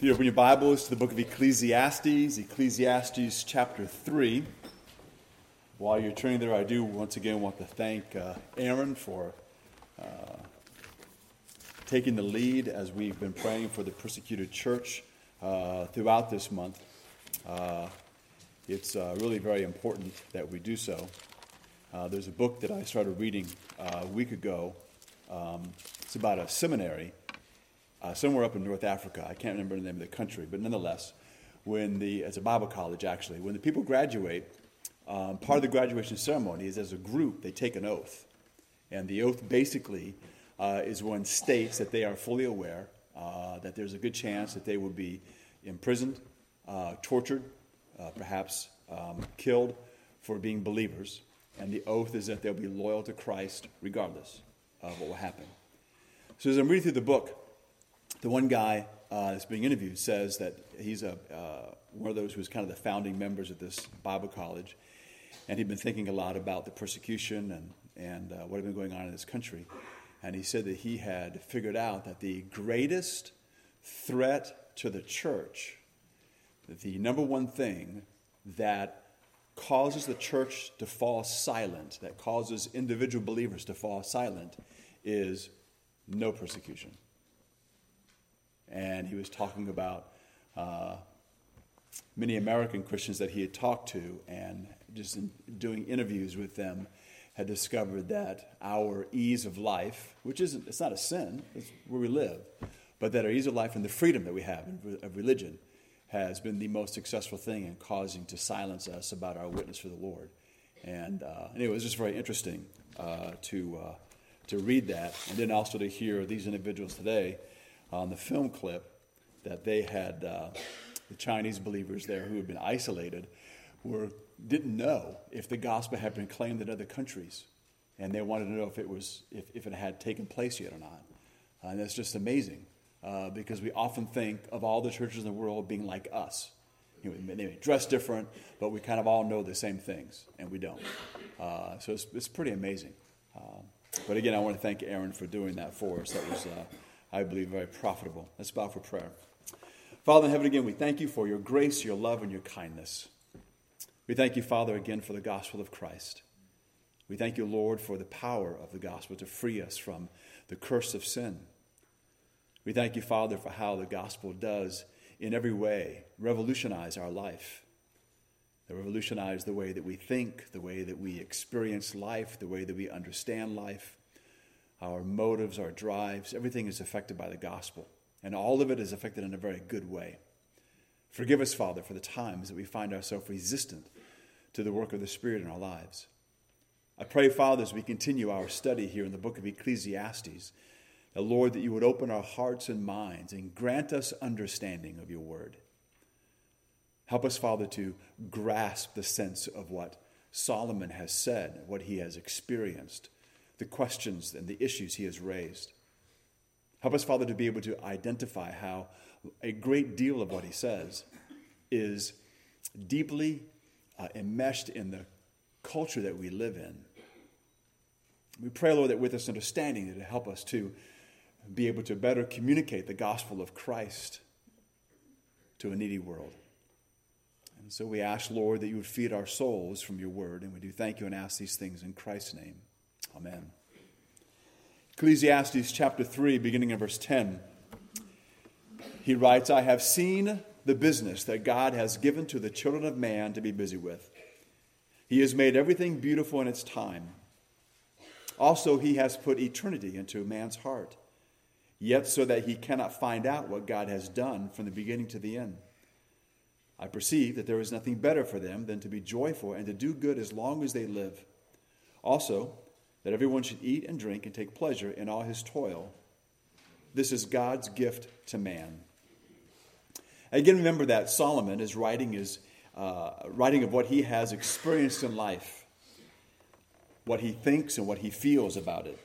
You open your Bibles to the book of Ecclesiastes, Ecclesiastes chapter 3. While you're turning there, I do once again want to thank uh, Aaron for uh, taking the lead as we've been praying for the persecuted church uh, throughout this month. Uh, it's uh, really very important that we do so. Uh, there's a book that I started reading a week ago. Um, it's about a seminary uh, somewhere up in North Africa. I can't remember the name of the country, but nonetheless, when the it's a Bible college actually. When the people graduate, um, part of the graduation ceremony is as a group they take an oath, and the oath basically uh, is one states that they are fully aware uh, that there's a good chance that they will be imprisoned, uh, tortured, uh, perhaps um, killed for being believers, and the oath is that they'll be loyal to Christ regardless of what will happen. So as I'm reading through the book, the one guy uh, that's being interviewed says that he's a, uh, one of those who's kind of the founding members of this Bible college, and he'd been thinking a lot about the persecution and, and uh, what had been going on in this country. And he said that he had figured out that the greatest threat to the church, the number one thing that causes the church to fall silent, that causes individual believers to fall silent, is no persecution and he was talking about uh, many American Christians that he had talked to, and just in doing interviews with them, had discovered that our ease of life, which isn't, it's not a sin, it's where we live, but that our ease of life and the freedom that we have of religion has been the most successful thing in causing to silence us about our witness for the Lord. And uh, anyway, it was just very interesting uh, to, uh, to read that, and then also to hear these individuals today on the film clip that they had uh, the Chinese believers there who had been isolated were didn't know if the gospel had been claimed in other countries, and they wanted to know if it was if, if it had taken place yet or not. Uh, and that's just amazing uh, because we often think of all the churches in the world being like us. You know, they may dress different, but we kind of all know the same things, and we don't. Uh, so it's, it's pretty amazing. Uh, but again, I want to thank Aaron for doing that for us. That was uh, I believe, very profitable. Let's bow for prayer. Father in heaven, again, we thank you for your grace, your love, and your kindness. We thank you, Father, again for the gospel of Christ. We thank you, Lord, for the power of the gospel to free us from the curse of sin. We thank you, Father, for how the gospel does, in every way, revolutionize our life. They revolutionize the way that we think, the way that we experience life, the way that we understand life our motives, our drives, everything is affected by the gospel. And all of it is affected in a very good way. Forgive us, Father, for the times that we find ourselves resistant to the work of the Spirit in our lives. I pray, Father, as we continue our study here in the book of Ecclesiastes, the Lord, that you would open our hearts and minds and grant us understanding of your word. Help us, Father, to grasp the sense of what Solomon has said, what he has experienced the questions and the issues he has raised. Help us, Father, to be able to identify how a great deal of what he says is deeply uh, enmeshed in the culture that we live in. We pray, Lord, that with this understanding, that help us to be able to better communicate the gospel of Christ to a needy world. And so we ask, Lord, that you would feed our souls from your word, and we do thank you and ask these things in Christ's name. Amen. Ecclesiastes chapter 3, beginning in verse 10. He writes, I have seen the business that God has given to the children of man to be busy with. He has made everything beautiful in its time. Also, he has put eternity into man's heart, yet so that he cannot find out what God has done from the beginning to the end. I perceive that there is nothing better for them than to be joyful and to do good as long as they live. Also, that everyone should eat and drink and take pleasure in all his toil. This is God's gift to man. Again, remember that Solomon is writing, his, uh, writing of what he has experienced in life, what he thinks and what he feels about it.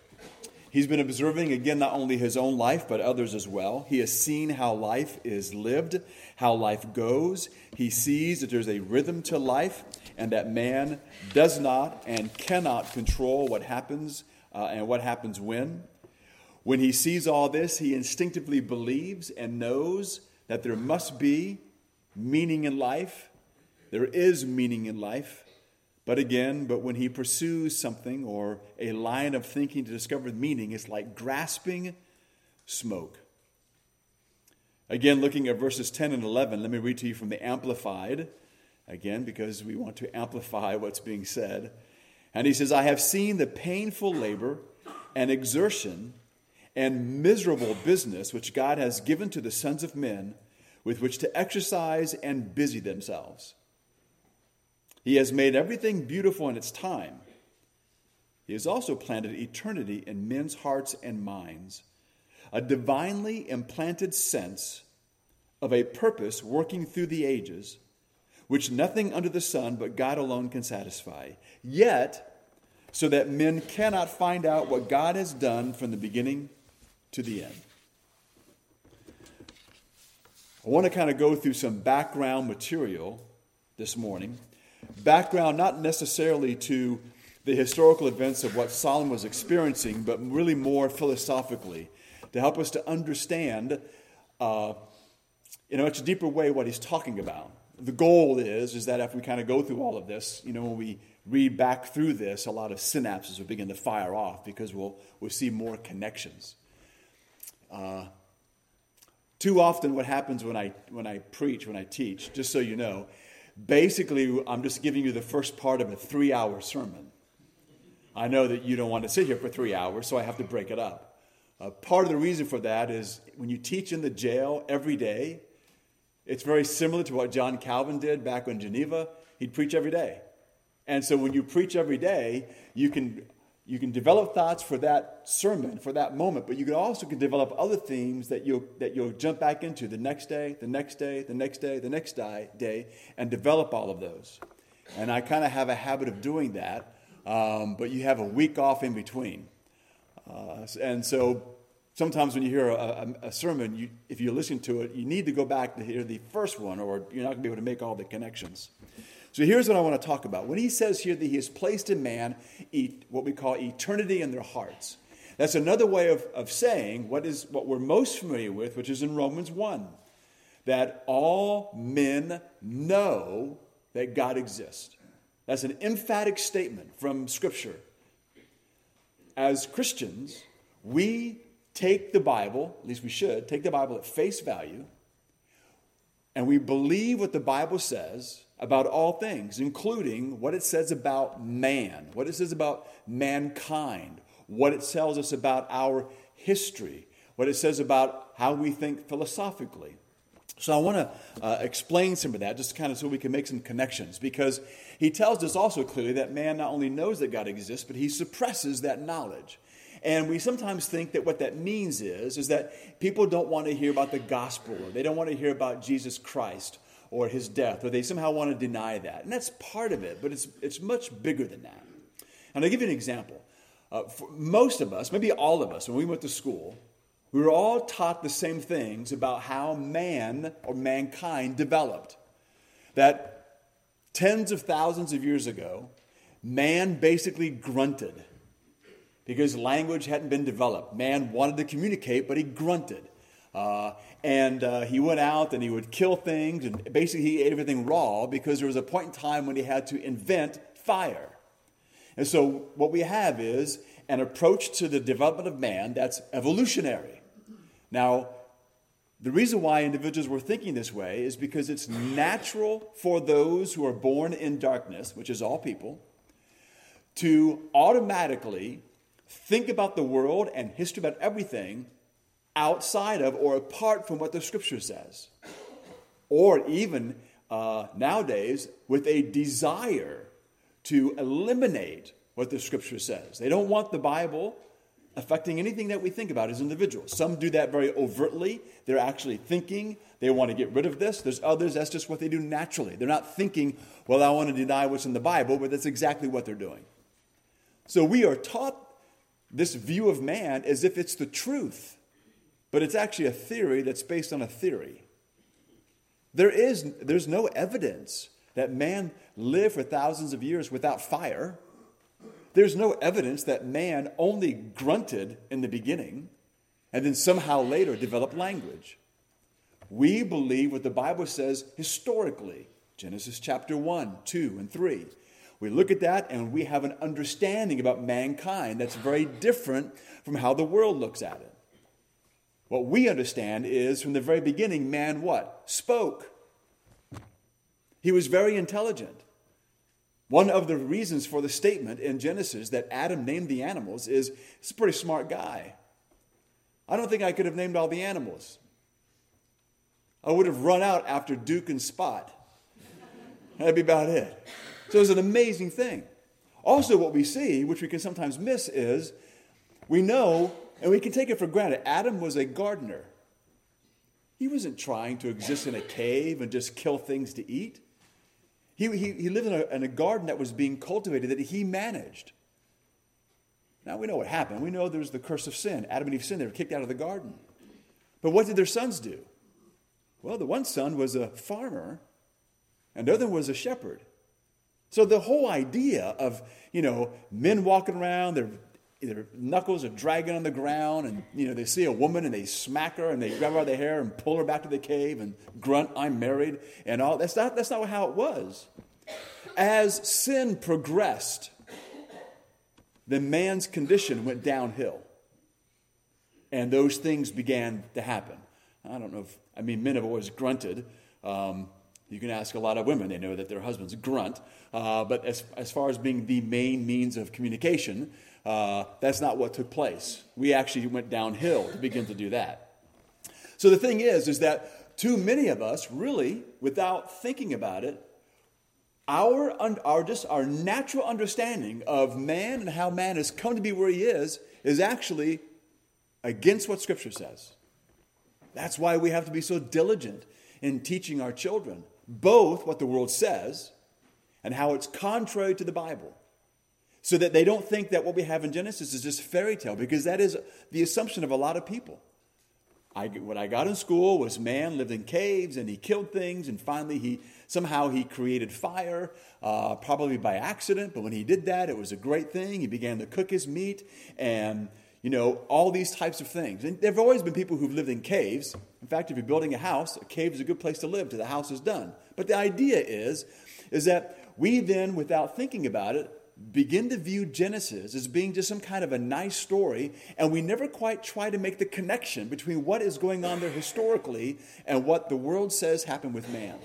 He's been observing, again, not only his own life, but others as well. He has seen how life is lived, how life goes. He sees that there's a rhythm to life and that man does not and cannot control what happens uh, and what happens when. When he sees all this, he instinctively believes and knows that there must be meaning in life. There is meaning in life. But again, but when he pursues something or a line of thinking to discover meaning, it's like grasping smoke. Again, looking at verses 10 and 11, let me read to you from the Amplified, again, because we want to amplify what's being said. And he says, I have seen the painful labor and exertion and miserable business which God has given to the sons of men with which to exercise and busy themselves. He has made everything beautiful in its time. He has also planted eternity in men's hearts and minds, a divinely implanted sense of a purpose working through the ages, which nothing under the sun but God alone can satisfy. Yet, so that men cannot find out what God has done from the beginning to the end. I want to kind of go through some background material this morning. Background not necessarily to the historical events of what Solomon was experiencing, but really more philosophically to help us to understand uh, in a much deeper way what he's talking about. The goal is, is that if we kind of go through all of this, you know, when we read back through this, a lot of synapses will begin to fire off because we'll, we'll see more connections. Uh, too often, what happens when I, when I preach, when I teach, just so you know, basically, I'm just giving you the first part of a three hour sermon. I know that you don't want to sit here for three hours, so I have to break it up. Uh, part of the reason for that is when you teach in the jail every day, it's very similar to what John Calvin did back in Geneva. He'd preach every day. And so when you preach every day, you can you can develop thoughts for that sermon, for that moment, but you can also can develop other themes that you'll, that you'll jump back into the next day, the next day, the next day, the next day, day and develop all of those. And I kind of have a habit of doing that, um, but you have a week off in between. Uh, and so sometimes when you hear a, a, a sermon, you, if you listen to it, you need to go back to hear the first one, or you're not going to be able to make all the connections. So here's what I want to talk about. When he says here that he has placed in man what we call eternity in their hearts, that's another way of, of saying what is what we're most familiar with, which is in Romans 1, that all men know that God exists. That's an emphatic statement from Scripture. As Christians, we take the Bible, at least we should, take the Bible at face value, and we believe what the Bible says about all things, including what it says about man, what it says about mankind, what it tells us about our history, what it says about how we think philosophically. So I want to uh, explain some of that just kind of so we can make some connections because he tells us also clearly that man not only knows that God exists, but he suppresses that knowledge. And we sometimes think that what that means is, is that people don't want to hear about the gospel or they don't want to hear about Jesus Christ or his death, or they somehow want to deny that. And that's part of it, but it's, it's much bigger than that. And I'll give you an example. Uh, most of us, maybe all of us, when we went to school, we were all taught the same things about how man or mankind developed. That tens of thousands of years ago, man basically grunted because language hadn't been developed. Man wanted to communicate, but he grunted. Uh, and uh, he went out and he would kill things, and basically he ate everything raw because there was a point in time when he had to invent fire. And so what we have is an approach to the development of man that's evolutionary. Now, the reason why individuals were thinking this way is because it's natural for those who are born in darkness, which is all people, to automatically think about the world and history about everything outside of or apart from what the scripture says. Or even uh, nowadays with a desire to eliminate what the scripture says. They don't want the Bible affecting anything that we think about as individuals. Some do that very overtly. They're actually thinking they want to get rid of this. There's others, that's just what they do naturally. They're not thinking, well, I want to deny what's in the Bible, but that's exactly what they're doing. So we are taught this view of man as if it's the truth but it's actually a theory that's based on a theory. There is there's no evidence that man lived for thousands of years without fire. There's no evidence that man only grunted in the beginning and then somehow later developed language. We believe what the Bible says historically Genesis chapter 1, 2, and 3. We look at that and we have an understanding about mankind that's very different from how the world looks at it. What we understand is from the very beginning, man what? Spoke. He was very intelligent. One of the reasons for the statement in Genesis that Adam named the animals is he's a pretty smart guy. I don't think I could have named all the animals. I would have run out after Duke and Spot. That'd be about it. So it's an amazing thing. Also, what we see, which we can sometimes miss, is we know, and we can take it for granted, Adam was a gardener. He wasn't trying to exist in a cave and just kill things to eat. He, he, he lived in a, in a garden that was being cultivated that he managed. Now we know what happened. We know there's the curse of sin. Adam and Eve sinned, they were kicked out of the garden. But what did their sons do? Well, the one son was a farmer, and the other was a shepherd. So the whole idea of, you know, men walking around, their, their knuckles are dragging on the ground, and, you know, they see a woman and they smack her and they grab her by the hair and pull her back to the cave and grunt, I'm married, and all. That's not, that's not how it was. As sin progressed, the man's condition went downhill. And those things began to happen. I don't know if, I mean, men have always grunted. Um, you can ask a lot of women, they know that their husbands grunt. Uh, but as, as far as being the main means of communication, uh, that's not what took place. We actually went downhill to begin to do that. So the thing is, is that too many of us, really, without thinking about it, our, our, just our natural understanding of man and how man has come to be where he is is actually against what Scripture says. That's why we have to be so diligent in teaching our children both what the world says and how it's contrary to the Bible. So that they don't think that what we have in Genesis is just fairy tale, because that is the assumption of a lot of people. I, what I got in school was man lived in caves and he killed things, and finally he somehow he created fire, uh, probably by accident. But when he did that, it was a great thing. He began to cook his meat, and you know all these types of things. And there have always been people who've lived in caves. In fact, if you're building a house, a cave is a good place to live till the house is done. But the idea is, is that we then, without thinking about it, begin to view Genesis as being just some kind of a nice story, and we never quite try to make the connection between what is going on there historically and what the world says happened with man.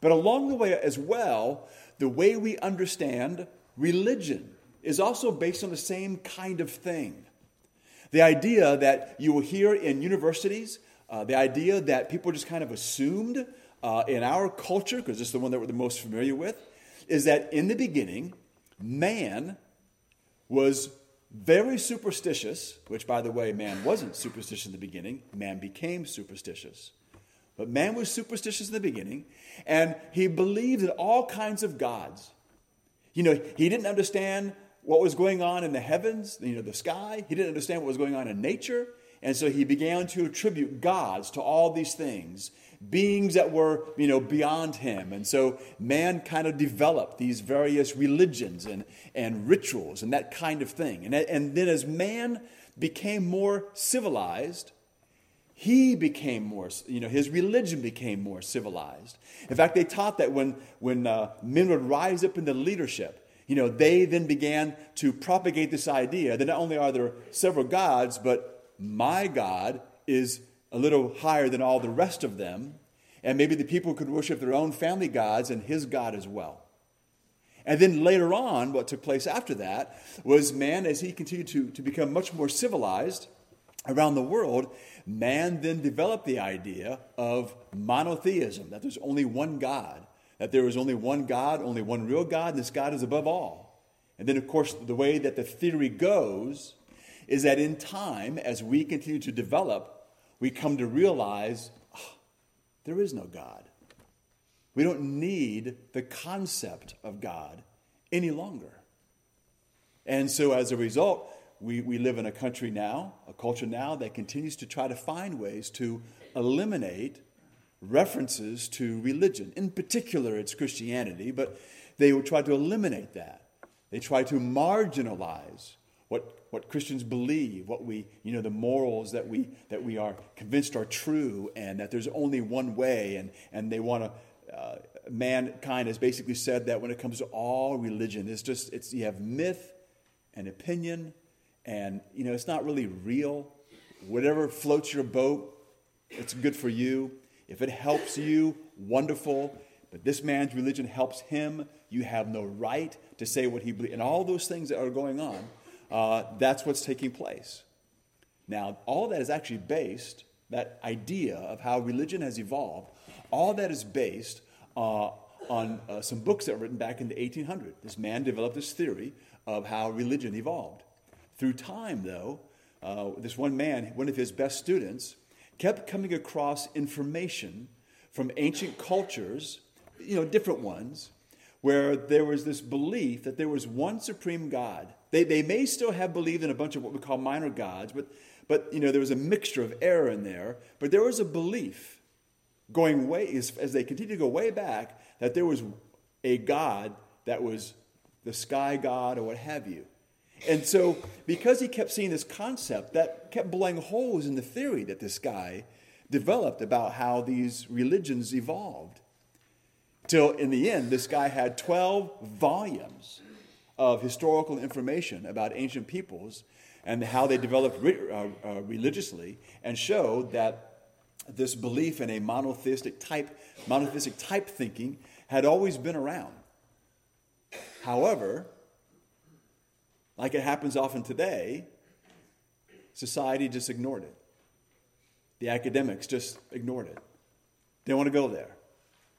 But along the way as well, the way we understand religion is also based on the same kind of thing. The idea that you will hear in universities, uh, the idea that people just kind of assumed uh, in our culture, because it's the one that we're the most familiar with, is that in the beginning, man was very superstitious, which, by the way, man wasn't superstitious in the beginning, man became superstitious. But man was superstitious in the beginning, and he believed in all kinds of gods. You know, he didn't understand what was going on in the heavens, you know, the sky. He didn't understand what was going on in nature. And so he began to attribute gods to all these things beings that were, you know, beyond him. And so man kind of developed these various religions and, and rituals and that kind of thing. And, and then as man became more civilized, he became more, you know, his religion became more civilized. In fact, they taught that when, when uh, men would rise up into leadership, you know, they then began to propagate this idea that not only are there several gods, but my God is a little higher than all the rest of them. And maybe the people could worship their own family gods and his God as well. And then later on, what took place after that was man, as he continued to, to become much more civilized around the world, man then developed the idea of monotheism, that there's only one God, that there is only one God, only one real God, and this God is above all. And then, of course, the way that the theory goes is that in time, as we continue to develop we come to realize oh, there is no God. We don't need the concept of God any longer. And so, as a result, we, we live in a country now, a culture now, that continues to try to find ways to eliminate references to religion. In particular, it's Christianity, but they will try to eliminate that. They try to marginalize what, what Christians believe, what we, you know, the morals that we, that we are convinced are true, and that there's only one way, and, and they want to, uh, mankind has basically said that when it comes to all religion, it's just, it's, you have myth and opinion, and, you know, it's not really real. Whatever floats your boat, it's good for you. If it helps you, wonderful. But this man's religion helps him. You have no right to say what he believes. And all those things that are going on uh, that's what's taking place. Now, all that is actually based, that idea of how religion has evolved, all that is based uh, on uh, some books that were written back in the 1800s. This man developed this theory of how religion evolved. Through time, though, uh, this one man, one of his best students, kept coming across information from ancient cultures, you know, different ones, where there was this belief that there was one supreme God. They, they may still have believed in a bunch of what we call minor gods, but, but you know, there was a mixture of error in there. But there was a belief going way, as, as they continue to go way back, that there was a God that was the sky God or what have you. And so, because he kept seeing this concept, that kept blowing holes in the theory that this guy developed about how these religions evolved. Till in the end, this guy had 12 volumes of historical information about ancient peoples and how they developed re- uh, uh, religiously and showed that this belief in a monotheistic type, monotheistic type thinking had always been around. However, like it happens often today, society just ignored it. The academics just ignored it. They want to go there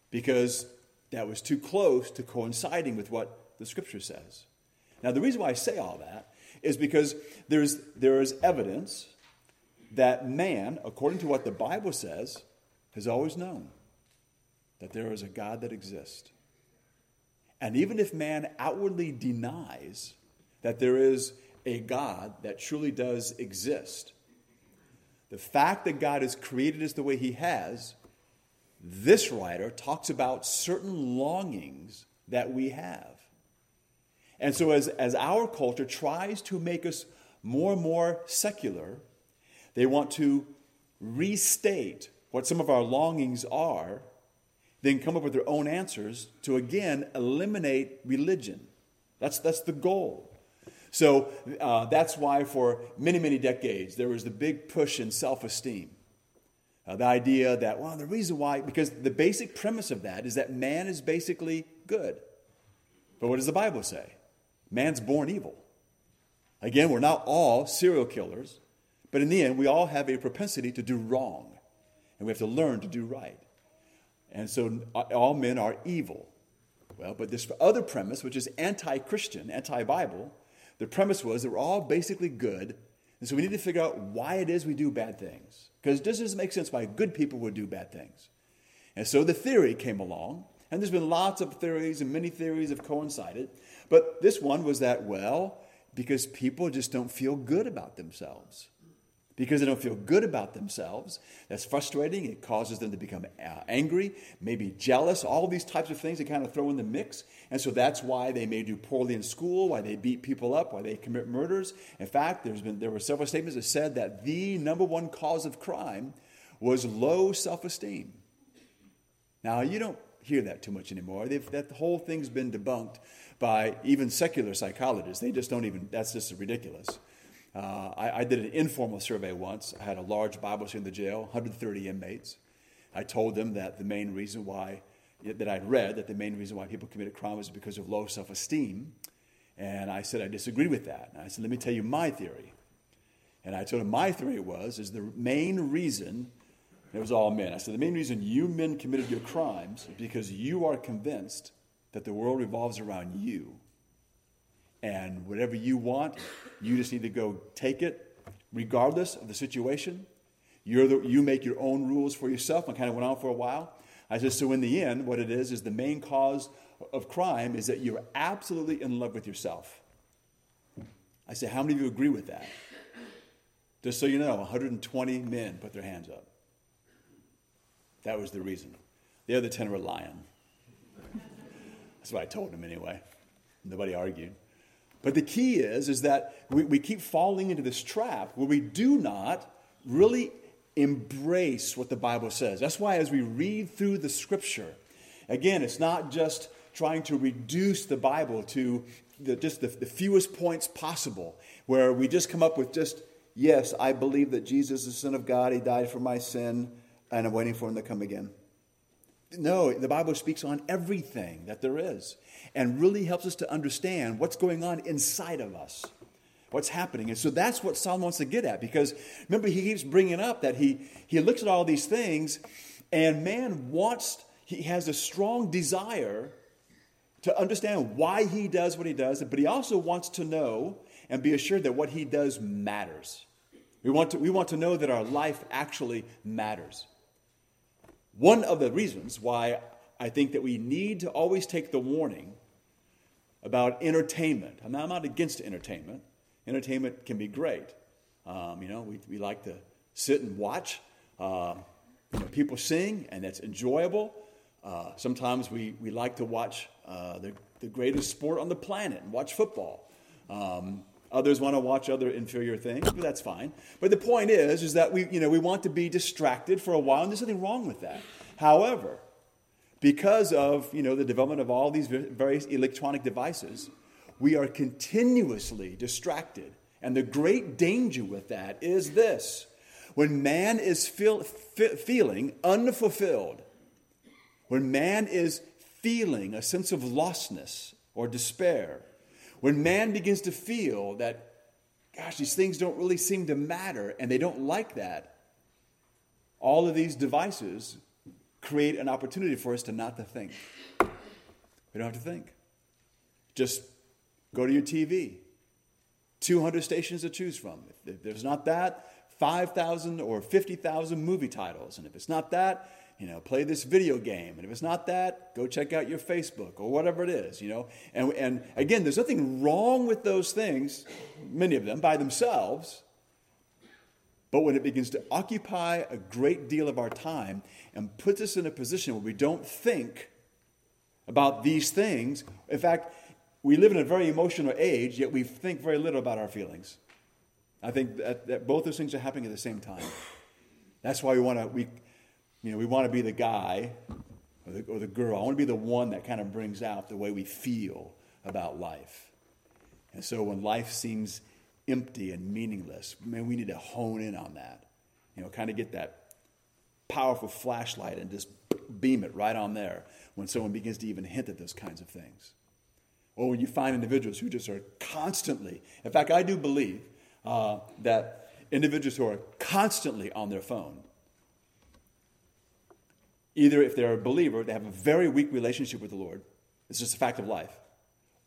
because that was too close to coinciding with what the scripture says. Now, the reason why I say all that is because there's, there is evidence that man, according to what the Bible says, has always known that there is a God that exists. And even if man outwardly denies that there is a God that truly does exist, the fact that God has created us the way he has this writer talks about certain longings that we have. And so, as, as our culture tries to make us more and more secular, they want to restate what some of our longings are, then come up with their own answers to again eliminate religion. That's, that's the goal. So uh, that's why, for many, many decades, there was the big push in self esteem. Uh, the idea that, well, the reason why, because the basic premise of that is that man is basically good. But what does the Bible say? Man's born evil. Again, we're not all serial killers, but in the end, we all have a propensity to do wrong, and we have to learn to do right. And so uh, all men are evil. Well, but this other premise, which is anti Christian, anti Bible, the premise was that we're all basically good, and so we need to figure out why it is we do bad things. Because it doesn't make sense why good people would do bad things. And so the theory came along, and there's been lots of theories, and many theories have coincided. But this one was that, well, because people just don't feel good about themselves because they don't feel good about themselves. That's frustrating. It causes them to become uh, angry, maybe jealous, all these types of things they kind of throw in the mix. And so that's why they may do poorly in school, why they beat people up, why they commit murders. In fact, there's been, there were several statements that said that the number one cause of crime was low self esteem. Now, you don't hear that too much anymore. They've, that whole thing's been debunked by even secular psychologists. They just don't even, that's just ridiculous. Uh, I, I, did an informal survey once. I had a large Bible study in the jail, 130 inmates. I told them that the main reason why, that I'd read, that the main reason why people committed crime was because of low self esteem. And I said, I disagree with that. And I said, let me tell you my theory. And I told them my theory was, is the main reason, it was all men. I said, the main reason you men committed your crimes is because you are convinced that the world revolves around you and whatever you want, you just need to go take it, regardless of the situation. You're the, you make your own rules for yourself. I kind of went on for a while. I said, so in the end, what it is, is the main cause of crime is that you're absolutely in love with yourself. I said, how many of you agree with that? Just so you know, 120 men put their hands up. That was the reason. The other 10 were lying. That's what I told them anyway. Nobody argued. But the key is, is that we, we keep falling into this trap where we do not really embrace what the Bible says. That's why as we read through the scripture, again, it's not just trying to reduce the Bible to the, just the, the fewest points possible, where we just come up with just, yes, I believe that Jesus is the Son of God, He died for my sin, and I'm waiting for Him to come again. No, the Bible speaks on everything that there is and really helps us to understand what's going on inside of us, what's happening. And so that's what Solomon wants to get at because remember, he keeps bringing up that he, he looks at all these things and man wants, he has a strong desire to understand why he does what he does, but he also wants to know and be assured that what he does matters. We want to, we want to know that our life actually matters. One of the reasons why I think that we need to always take the warning about entertainment. I'm not, I'm not against entertainment. Entertainment can be great. Um, you know, we, we like to sit and watch uh, you know, people sing, and that's enjoyable. Uh, sometimes we, we like to watch uh, the, the greatest sport on the planet and watch football. Um, others want to watch other inferior things, but that's fine. But the point is, is that we, you know, we want to be distracted for a while, and there's nothing wrong with that. However, because of you know, the development of all these various electronic devices, we are continuously distracted. And the great danger with that is this when man is feel, f- feeling unfulfilled, when man is feeling a sense of lostness or despair, when man begins to feel that, gosh, these things don't really seem to matter and they don't like that, all of these devices create an opportunity for us to not to think. We don't have to think. Just go to your TV. 200 stations to choose from. If there's not that, 5,000 or 50,000 movie titles. And if it's not that, you know, play this video game. And if it's not that, go check out your Facebook or whatever it is, you know. And, and again, there's nothing wrong with those things, many of them by themselves. But when it begins to occupy a great deal of our time and puts us in a position where we don't think about these things, in fact, we live in a very emotional age, yet we think very little about our feelings. I think that, that both those things are happening at the same time. That's why we want to we, you know, we want to be the guy or the, or the girl. I want to be the one that kind of brings out the way we feel about life. And so when life seems empty and meaningless. Man, we need to hone in on that. You know, kind of get that powerful flashlight and just beam it right on there when someone begins to even hint at those kinds of things. Or when you find individuals who just are constantly, in fact, I do believe uh, that individuals who are constantly on their phone, either if they're a believer, they have a very weak relationship with the Lord, it's just a fact of life,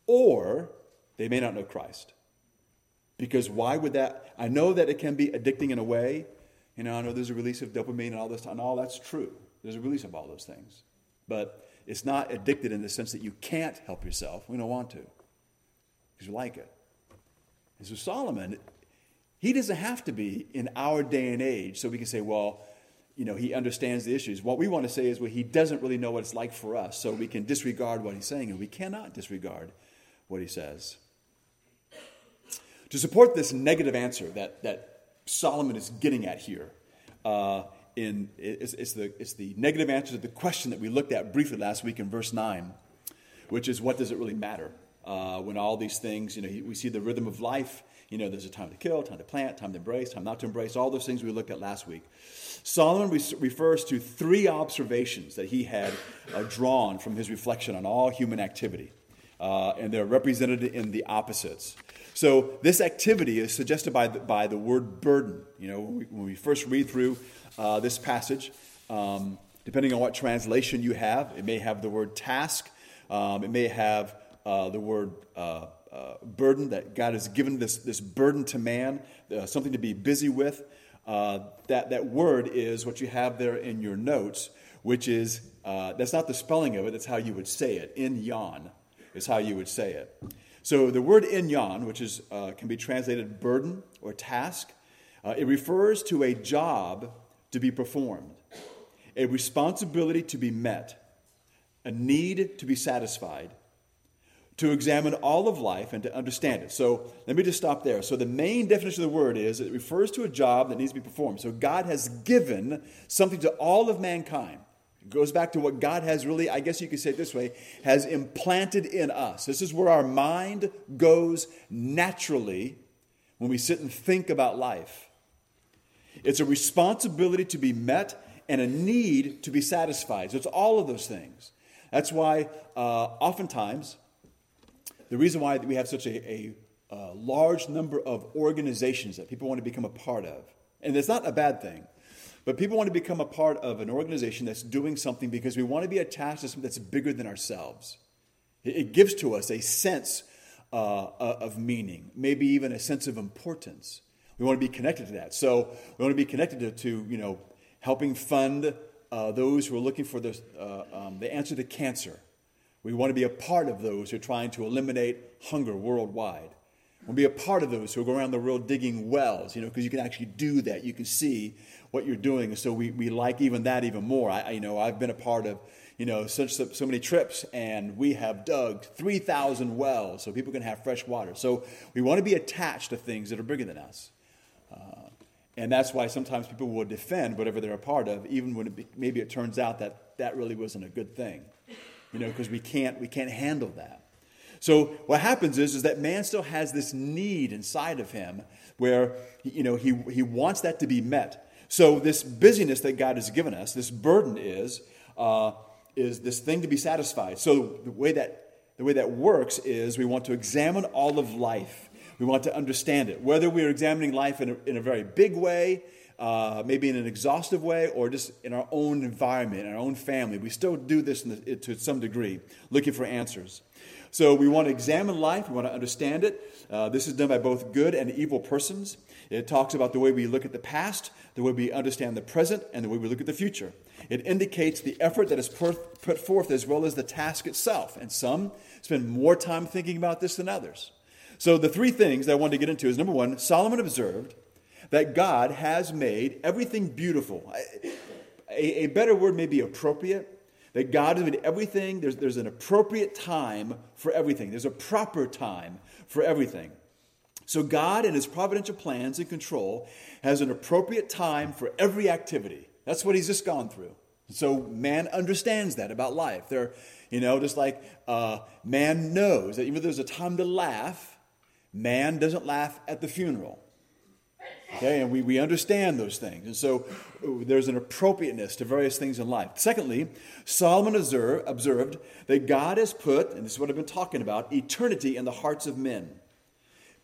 or they may not know Christ. Because why would that? I know that it can be addicting in a way. You know, I know there's a release of dopamine and all this, and all that's true. There's a release of all those things. But it's not addicted in the sense that you can't help yourself. We don't want to because you like it. And so Solomon, he doesn't have to be in our day and age so we can say, well, you know, he understands the issues. What we want to say is, well, he doesn't really know what it's like for us, so we can disregard what he's saying, and we cannot disregard what he says. To support this negative answer that, that Solomon is getting at here, uh, in, it's, it's, the, it's the negative answer to the question that we looked at briefly last week in verse 9, which is what does it really matter? Uh, when all these things, you know, we see the rhythm of life, you know, there's a time to kill, time to plant, time to embrace, time not to embrace, all those things we looked at last week. Solomon re- refers to three observations that he had uh, drawn from his reflection on all human activity, uh, and they're represented in the opposites. So this activity is suggested by the, by the word burden. You know, when we, when we first read through uh, this passage, um, depending on what translation you have, it may have the word task. Um, it may have uh, the word uh, uh burden, that God has given this, this burden to man, uh, something to be busy with. That, that word is what you have there in your notes, which is, that's not the spelling of it, that's how you would say it. In yon is how you would say it. So the word inyan, which is, uh, can be translated burden or task, uh, it refers to a job to be performed, a responsibility to be met, a need to be satisfied, to examine all of life and to understand it. So let me just stop there. So the main definition of the word is it refers to a job that needs to be performed. So God has given something to all of mankind. It goes back to what God has really, I guess you could say it this way, has implanted in us. This is where our mind goes naturally when we sit and think about life. It's a responsibility to be met and a need to be satisfied. So it's all of those things. That's why uh, oftentimes the reason why we have such a, a, a large number of organizations that people want to become a part of, and it's not a bad thing, but people want to become a part of an organization that's doing something because we want to be attached to something that's bigger than ourselves. It, it gives to us a sense uh, uh, of meaning, maybe even a sense of importance. We want to be connected to that. So we want to be connected to, to you know, helping fund uh, those who are looking for the, uh, um, the answer to cancer we want to be a part of those who are trying to eliminate hunger worldwide. We'll be a part of those who go around the world digging wells, you know, because you can actually do that. You can see what you're doing. And so we, we like even that even more. I, you know, I've been a part of, you know, such so many trips, and we have dug 3,000 wells so people can have fresh water. So we want to be attached to things that are bigger than us. Uh, and that's why sometimes people will defend whatever they're a part of, even when it be, maybe it turns out that that really wasn't a good thing you know, because we can't, we can't handle that. So what happens is, is that man still has this need inside of him where, you know, he, he wants that to be met. So this busyness that God has given us, this burden is, uh, is this thing to be satisfied. So the way that the way that works is we want to examine all of life. We want to understand it. Whether we're examining life in a, in a very big way, uh, maybe in an exhaustive way or just in our own environment, in our own family. We still do this the, to some degree, looking for answers. So we want to examine life, we want to understand it. Uh, this is done by both good and evil persons. It talks about the way we look at the past, the way we understand the present, and the way we look at the future. It indicates the effort that is put forth as well as the task itself. And some spend more time thinking about this than others. So the three things that I wanted to get into is number one, Solomon observed that God has made everything beautiful. A, a better word may be appropriate. That God has made everything, there's, there's an appropriate time for everything, there's a proper time for everything. So, God, in His providential plans and control, has an appropriate time for every activity. That's what He's just gone through. So, man understands that about life. There, you know, just like uh, man knows that even though there's a time to laugh, man doesn't laugh at the funeral. Okay, and we, we understand those things. And so uh, there's an appropriateness to various things in life. Secondly, Solomon observed, observed that God has put, and this is what I've been talking about, eternity in the hearts of men.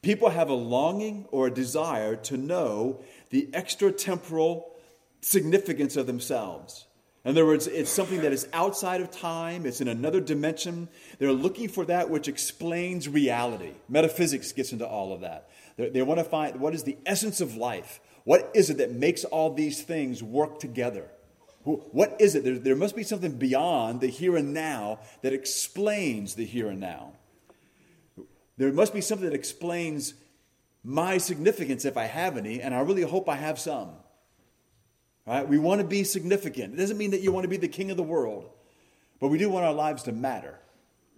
People have a longing or a desire to know the extra temporal significance of themselves. In other words, it's something that is outside of time, it's in another dimension. They're looking for that which explains reality. Metaphysics gets into all of that. They, they want to find what is the essence of life? What is it that makes all these things work together? What is it? There, there must be something beyond the here and now that explains the here and now. There must be something that explains my significance if I have any, and I really hope I have some. Right? We want to be significant. It doesn't mean that you want to be the king of the world, but we do want our lives to matter.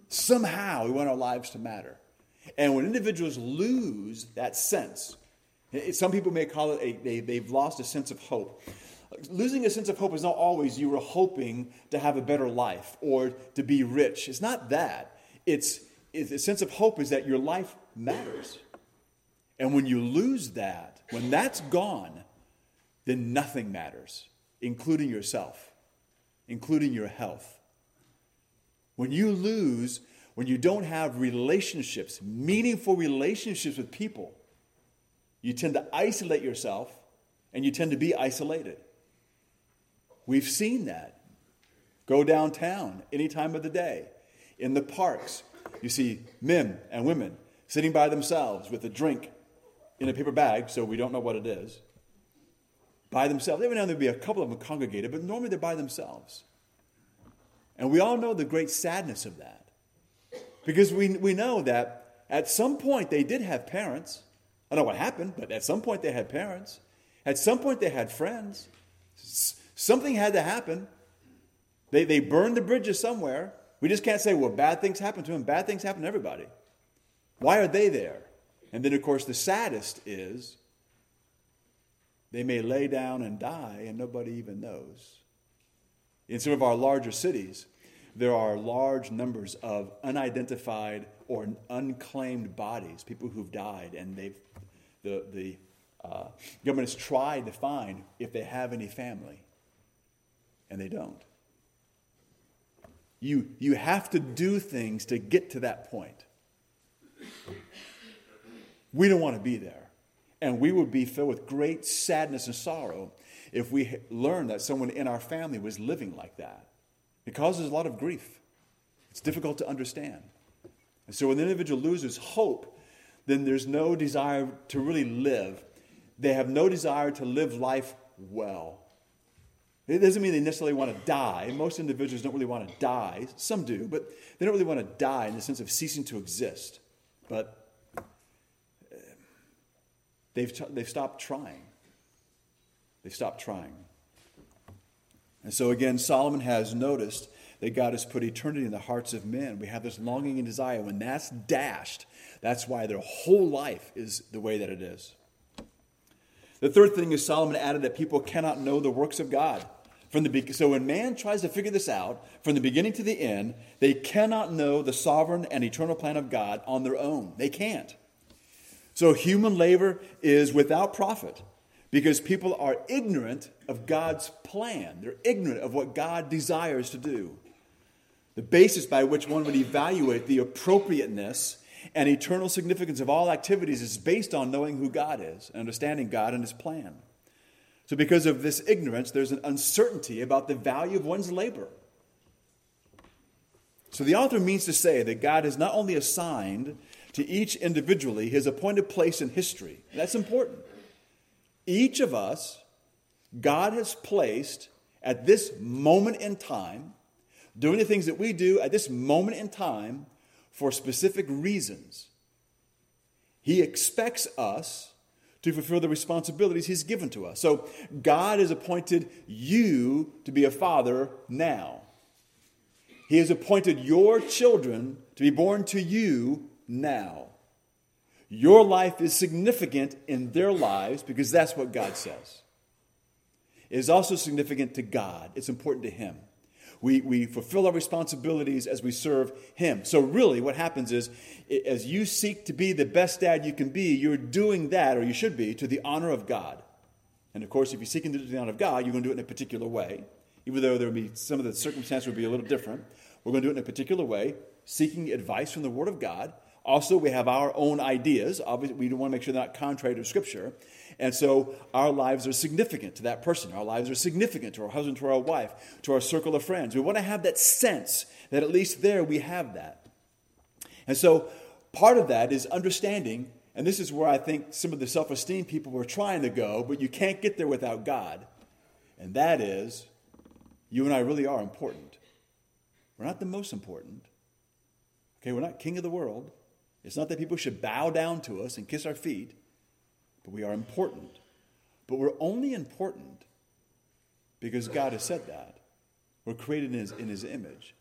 Somehow we want our lives to matter. And when individuals lose that sense, some people may call it a, they, they've lost a sense of hope. Losing a sense of hope is not always you were hoping to have a better life or to be rich. It's not that. It's, it's a sense of hope is that your life matters. And when you lose that, when that's gone, then nothing matters, including yourself, including your health. When you lose when you don't have relationships, meaningful relationships with people, you tend to isolate yourself and you tend to be isolated. We've seen that. Go downtown any time of the day. In the parks, you see men and women sitting by themselves with a drink in a paper bag, so we don't know what it is, by themselves. Every now and then there'll be a couple of them congregated, but normally they're by themselves. And we all know the great sadness of that. Because we, we know that at some point they did have parents. I don't know what happened, but at some point they had parents. At some point they had friends. Something had to happen. They, they burned the bridges somewhere. We We just can't say, well, bad things happen to them. Bad things happen to everybody. Why are they there? And then, of course, the saddest is they may lay down and die and nobody even knows. In some of our larger cities, there are large numbers of unidentified or unclaimed bodies, people who've died, and they've, the, the uh, government has tried to find if they have any family, and they don't. You, you have to do things to get to that point. We don't want to be there. And we would be filled with great sadness and sorrow if we learned that someone in our family was living like that. It causes a lot of grief. It's difficult to understand. And so when the individual loses hope, then there's no desire to really live. They have no desire to live life well. It doesn't mean they necessarily want to die. Most individuals don't really want to die. Some do, but they don't really want to die in the sense of ceasing to exist. But uh, they've, they've stopped trying. They've stopped trying. And so, again, Solomon has noticed that God has put eternity in the hearts of men. We have this longing and desire. When that's dashed, that's why their whole life is the way that it is. The third thing is Solomon added that people cannot know the works of God. From the so when man tries to figure this out from the beginning to the end, they cannot know the sovereign and eternal plan of God on their own. They can't. So human labor is without profit because people are ignorant of God's plan. They're ignorant of what God desires to do. The basis by which one would evaluate the appropriateness and eternal significance of all activities is based on knowing who God is and understanding God and His plan. So, because of this ignorance, there's an uncertainty about the value of one's labor. So, the author means to say that God has not only assigned to each individually his appointed place in history, that's important. Each of us, God has placed at this moment in time, doing the things that we do at this moment in time for specific reasons. He expects us to fulfill the responsibilities He's given to us. So, God has appointed you to be a father now. He has appointed your children to be born to you now. Your life is significant in their lives because that's what God says. It is also significant to God, it's important to Him. We, we fulfill our responsibilities as we serve Him. So, really, what happens is, as you seek to be the best dad you can be, you're doing that, or you should be, to the honor of God. And of course, if you're seeking to do the honor of God, you're going to do it in a particular way. Even though there would be some of the circumstances would be a little different, we're going to do it in a particular way, seeking advice from the Word of God also, we have our own ideas. Obviously, we want to make sure they're not contrary to Scripture. And so our lives are significant to that person. Our lives are significant to our husband, to our wife, to our circle of friends. We want to have that sense that at least there we have that. And so part of that is understanding, and this is where I think some of the self esteem people were trying to go, but you can't get there without God. And that is, you and I really are important. We're not the most important. Okay, we're not king of the world. It's not that people should bow down to us and kiss our feet, but we are important. But we're only important because God has said that. We're created in his, in his image.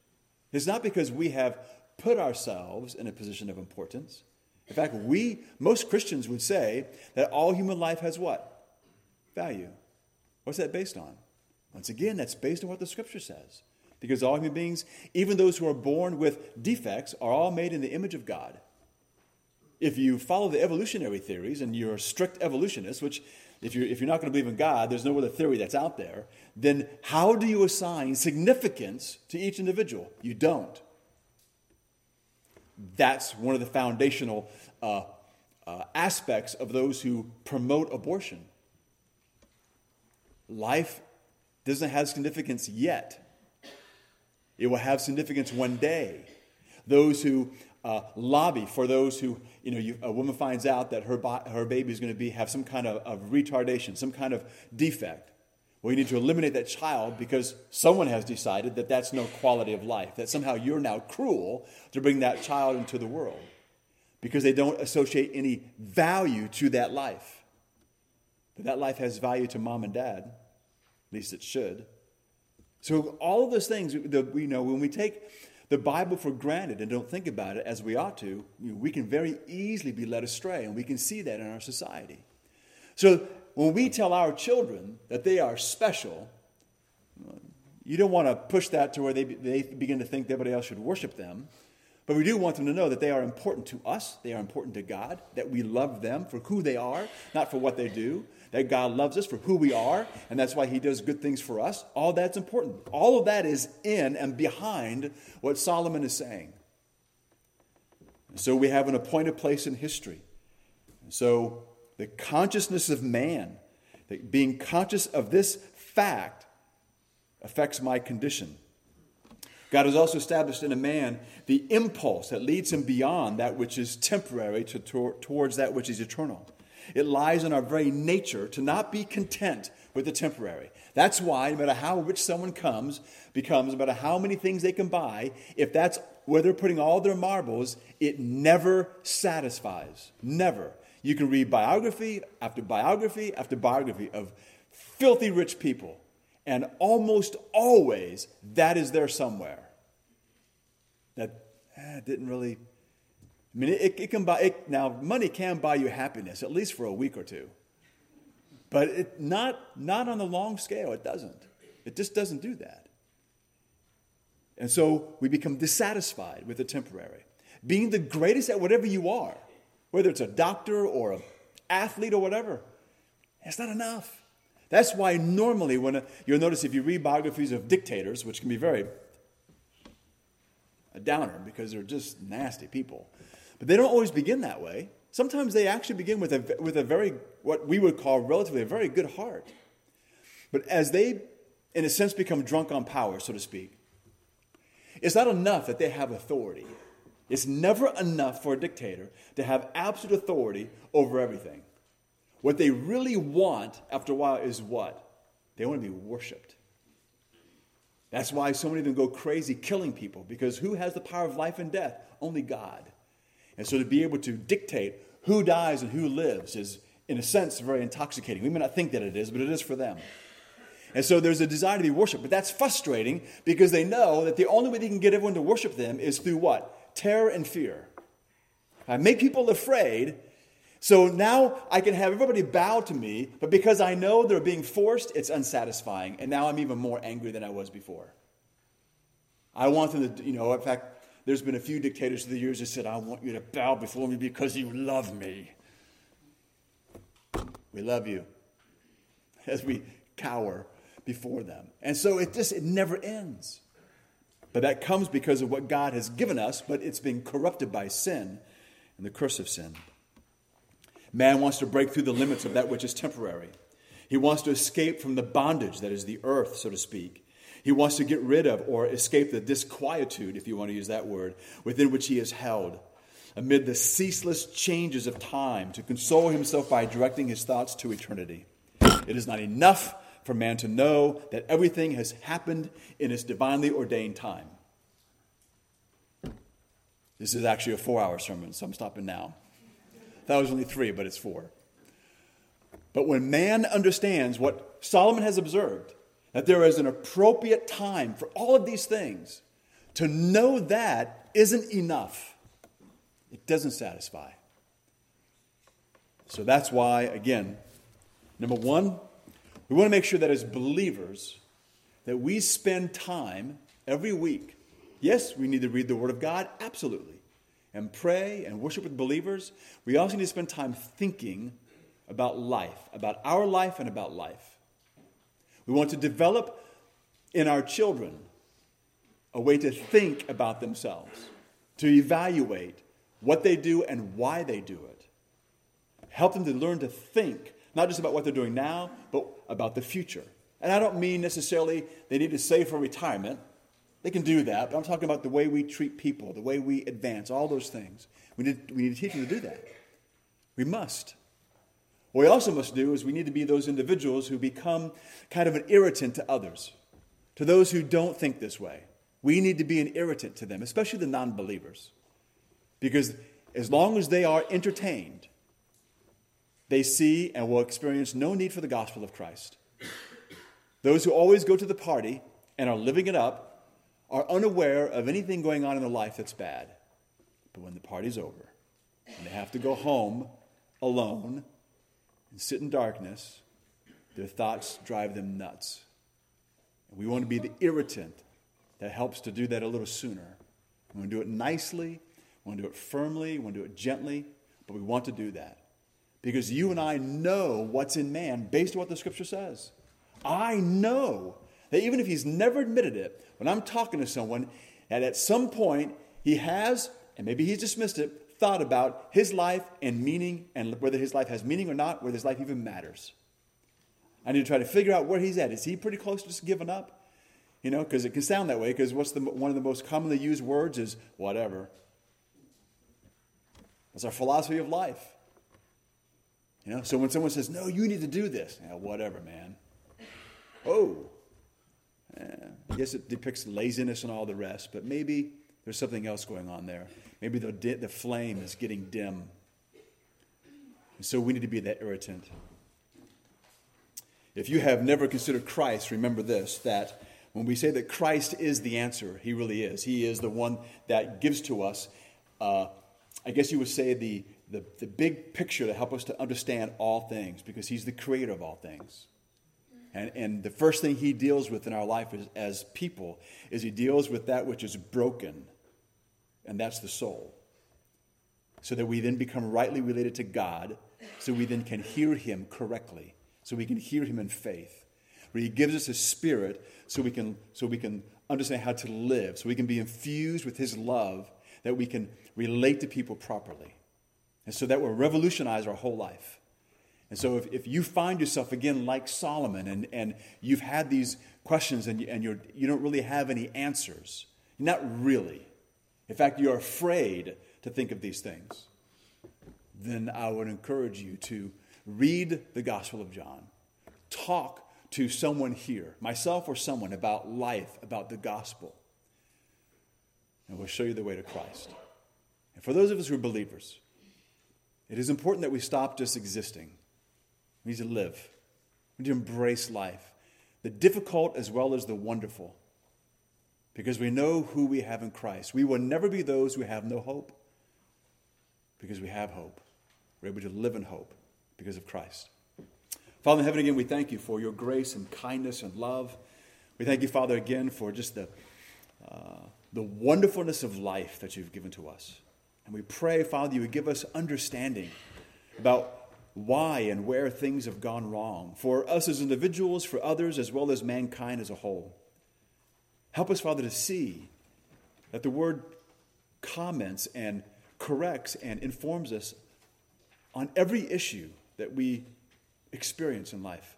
It's not because we have put ourselves in a position of importance. In fact, we, most Christians would say that all human life has what? Value. What's that based on? Once again, that's based on what the scripture says. Because all human beings, even those who are born with defects, are all made in the image of God if you follow the evolutionary theories and you're a strict evolutionist, which if you're, if you're not going to believe in God, there's no other theory that's out there, then how do you assign significance to each individual? You don't. That's one of the foundational uh, uh, aspects of those who promote abortion. Life doesn't have significance yet, it will have significance one day. Those who uh, lobby for those who, you know, you, a woman finds out that her, her baby is going to be, have some kind of, of retardation, some kind of defect. Well, you need to eliminate that child because someone has decided that that's no quality of life, that somehow you're now cruel to bring that child into the world because they don't associate any value to that life. But that life has value to mom and dad, at least it should. So, all of those things that we know, when we take the Bible for granted and don't think about it as we ought to, we can very easily be led astray, and we can see that in our society. So when we tell our children that they are special, you don't want to push that to where they, they begin to think everybody else should worship them. But we do want them to know that they are important to us, they are important to God, that we love them for who they are, not for what they do, that God loves us for who we are, and that's why He does good things for us. All that's important. All of that is in and behind what Solomon is saying. So we have an appointed place in history. So the consciousness of man, being conscious of this fact, affects my condition. God has also established in a man the impulse that leads him beyond that which is temporary to, towards that which is eternal. It lies in our very nature to not be content with the temporary. That's why, no matter how rich someone comes, becomes, no matter how many things they can buy, if that's where they're putting all their marbles, it never satisfies. Never. You can read biography after biography after biography of filthy rich people, and almost always that is there somewhere. That eh, didn't really I mean, it, it can buy, it, now money can buy you happiness, at least for a week or two. But it, not, not on the long scale, it doesn't. It just doesn't do that. And so we become dissatisfied with the temporary. Being the greatest at whatever you are, whether it's a doctor or an athlete or whatever, it's not enough. That's why normally, when a, you'll notice if you read biographies of dictators, which can be very a downer because they're just nasty people, but they don't always begin that way. Sometimes they actually begin with a, with a very, what we would call relatively a very good heart. But as they, in a sense, become drunk on power, so to speak, it's not enough that they have authority. It's never enough for a dictator to have absolute authority over everything. What they really want after a while is what? They want to be worshiped. That's why so many of them go crazy killing people, because who has the power of life and death? Only God. And so to be able to dictate who dies and who lives is, in a sense, very intoxicating. We may not think that it is, but it is for them. And so there's a desire to be worshiped, but that's frustrating because they know that the only way they can get everyone to worship them is through what? Terror and fear. I make people afraid, so now I can have everybody bow to me, but because I know they're being forced, it's unsatisfying. And now I'm even more angry than I was before. I want them to, you know, in fact, there's been a few dictators through the years that said, I want you to bow before me because you love me. We love you as we cower before them. And so it just it never ends. But that comes because of what God has given us, but it's been corrupted by sin and the curse of sin. Man wants to break through the limits of that which is temporary. He wants to escape from the bondage that is the earth, so to speak. He wants to get rid of or escape the disquietude, if you want to use that word, within which he is held, amid the ceaseless changes of time, to console himself by directing his thoughts to eternity. It is not enough for man to know that everything has happened in its divinely ordained time. This is actually a four hour sermon, so I'm stopping now. That was only three, but it's four. But when man understands what Solomon has observed, that there is an appropriate time for all of these things. To know that isn't enough, it doesn't satisfy. So that's why, again, number one, we want to make sure that as believers, that we spend time every week. Yes, we need to read the Word of God, absolutely, and pray and worship with believers. We also need to spend time thinking about life, about our life and about life. We want to develop in our children a way to think about themselves, to evaluate what they do and why they do it. Help them to learn to think, not just about what they're doing now, but about the future. And I don't mean necessarily they need to save for retirement. They can do that, but I'm talking about the way we treat people, the way we advance, all those things. We need, we need to teach them to do that. We must. What we also must do is we need to be those individuals who become kind of an irritant to others, to those who don't think this way. We need to be an irritant to them, especially the non believers. Because as long as they are entertained, they see and will experience no need for the gospel of Christ. Those who always go to the party and are living it up are unaware of anything going on in their life that's bad. But when the party's over and they have to go home alone and sit in darkness, their thoughts drive them nuts. And we want to be the irritant that helps to do that a little sooner. We want to do it nicely, we want to do it firmly, we want to do it gently, but we want to do that. Because you and I know what's in man based on what the scripture says. I know that even if he's never admitted it, when I'm talking to someone, that at some point he has, and maybe he's dismissed it, thought about his life and meaning, and whether his life has meaning or not, whether his life even matters. I need to try to figure out where he's at. Is he pretty close to just giving up? You know, because it can sound that way. Because what's the one of the most commonly used words is whatever. That's our philosophy of life. You know, so when someone says, "No, you need to do this," yeah, whatever, man. Oh, I guess it depicts laziness and all the rest, but maybe there's something else going on there. Maybe the, the flame is getting dim. And so we need to be that irritant. If you have never considered Christ, remember this that when we say that Christ is the answer, He really is. He is the one that gives to us, uh, I guess you would say, the, the, the big picture to help us to understand all things, because He's the creator of all things. And, and the first thing he deals with in our life is, as people is he deals with that which is broken, and that's the soul. So that we then become rightly related to God, so we then can hear him correctly, so we can hear him in faith. Where he gives us his spirit so we can, so we can understand how to live, so we can be infused with his love, that we can relate to people properly. And so that will revolutionize our whole life. And so if, if you find yourself again like Solomon and, and you've had these questions and, you, and you're, you don't really have any answers, not really. In fact, you're afraid to think of these things, then I would encourage you to read the Gospel of John. Talk to someone here, myself or someone, about life, about the gospel. And we'll show you the way to Christ. And for those of us who are believers, it is important that we stop just existing we need to live. We need to embrace life, the difficult as well as the wonderful, because we know who we have in Christ. We will never be those who have no hope, because we have hope. We're able to live in hope because of Christ. Father in heaven, again, we thank you for your grace and kindness and love. We thank you, Father, again, for just the, uh, the wonderfulness of life that you've given to us. And we pray, Father, you would give us understanding about why and where things have gone wrong, for us as individuals, for others, as well as mankind as a whole. Help us, Father, to see that the word comments and corrects and informs us on every issue that we experience in life.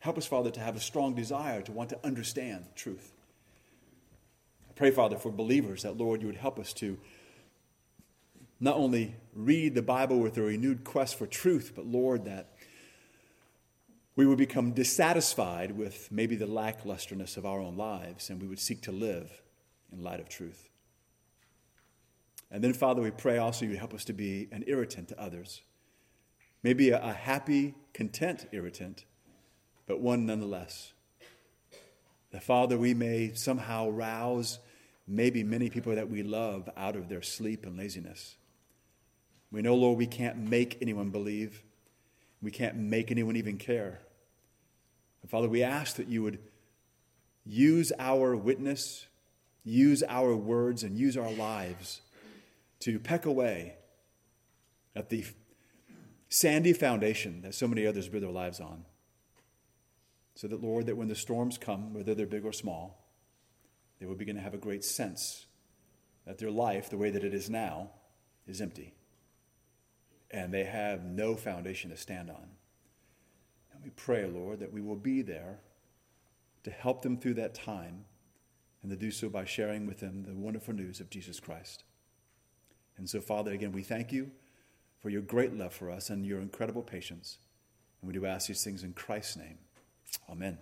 Help us, Father, to have a strong desire to want to understand truth. I pray, Father, for believers that, Lord, you would help us to not only read the Bible with a renewed quest for truth, but Lord, that we would become dissatisfied with maybe the lacklusterness of our own lives and we would seek to live in light of truth. And then, Father, we pray also you help us to be an irritant to others. Maybe a, a happy, content irritant, but one nonetheless. That, Father, we may somehow rouse maybe many people that we love out of their sleep and laziness. We know, Lord, we can't make anyone believe. We can't make anyone even care. And Father, we ask that you would use our witness, use our words, and use our lives to peck away at the sandy foundation that so many others build their lives on. So that, Lord, that when the storms come, whether they're big or small, they will begin to have a great sense that their life, the way that it is now, is empty and they have no foundation to stand on. And we pray, Lord, that we will be there to help them through that time and to do so by sharing with them the wonderful news of Jesus Christ. And so, Father, again, we thank you for your great love for us and your incredible patience. And we do ask these things in Christ's name. Amen.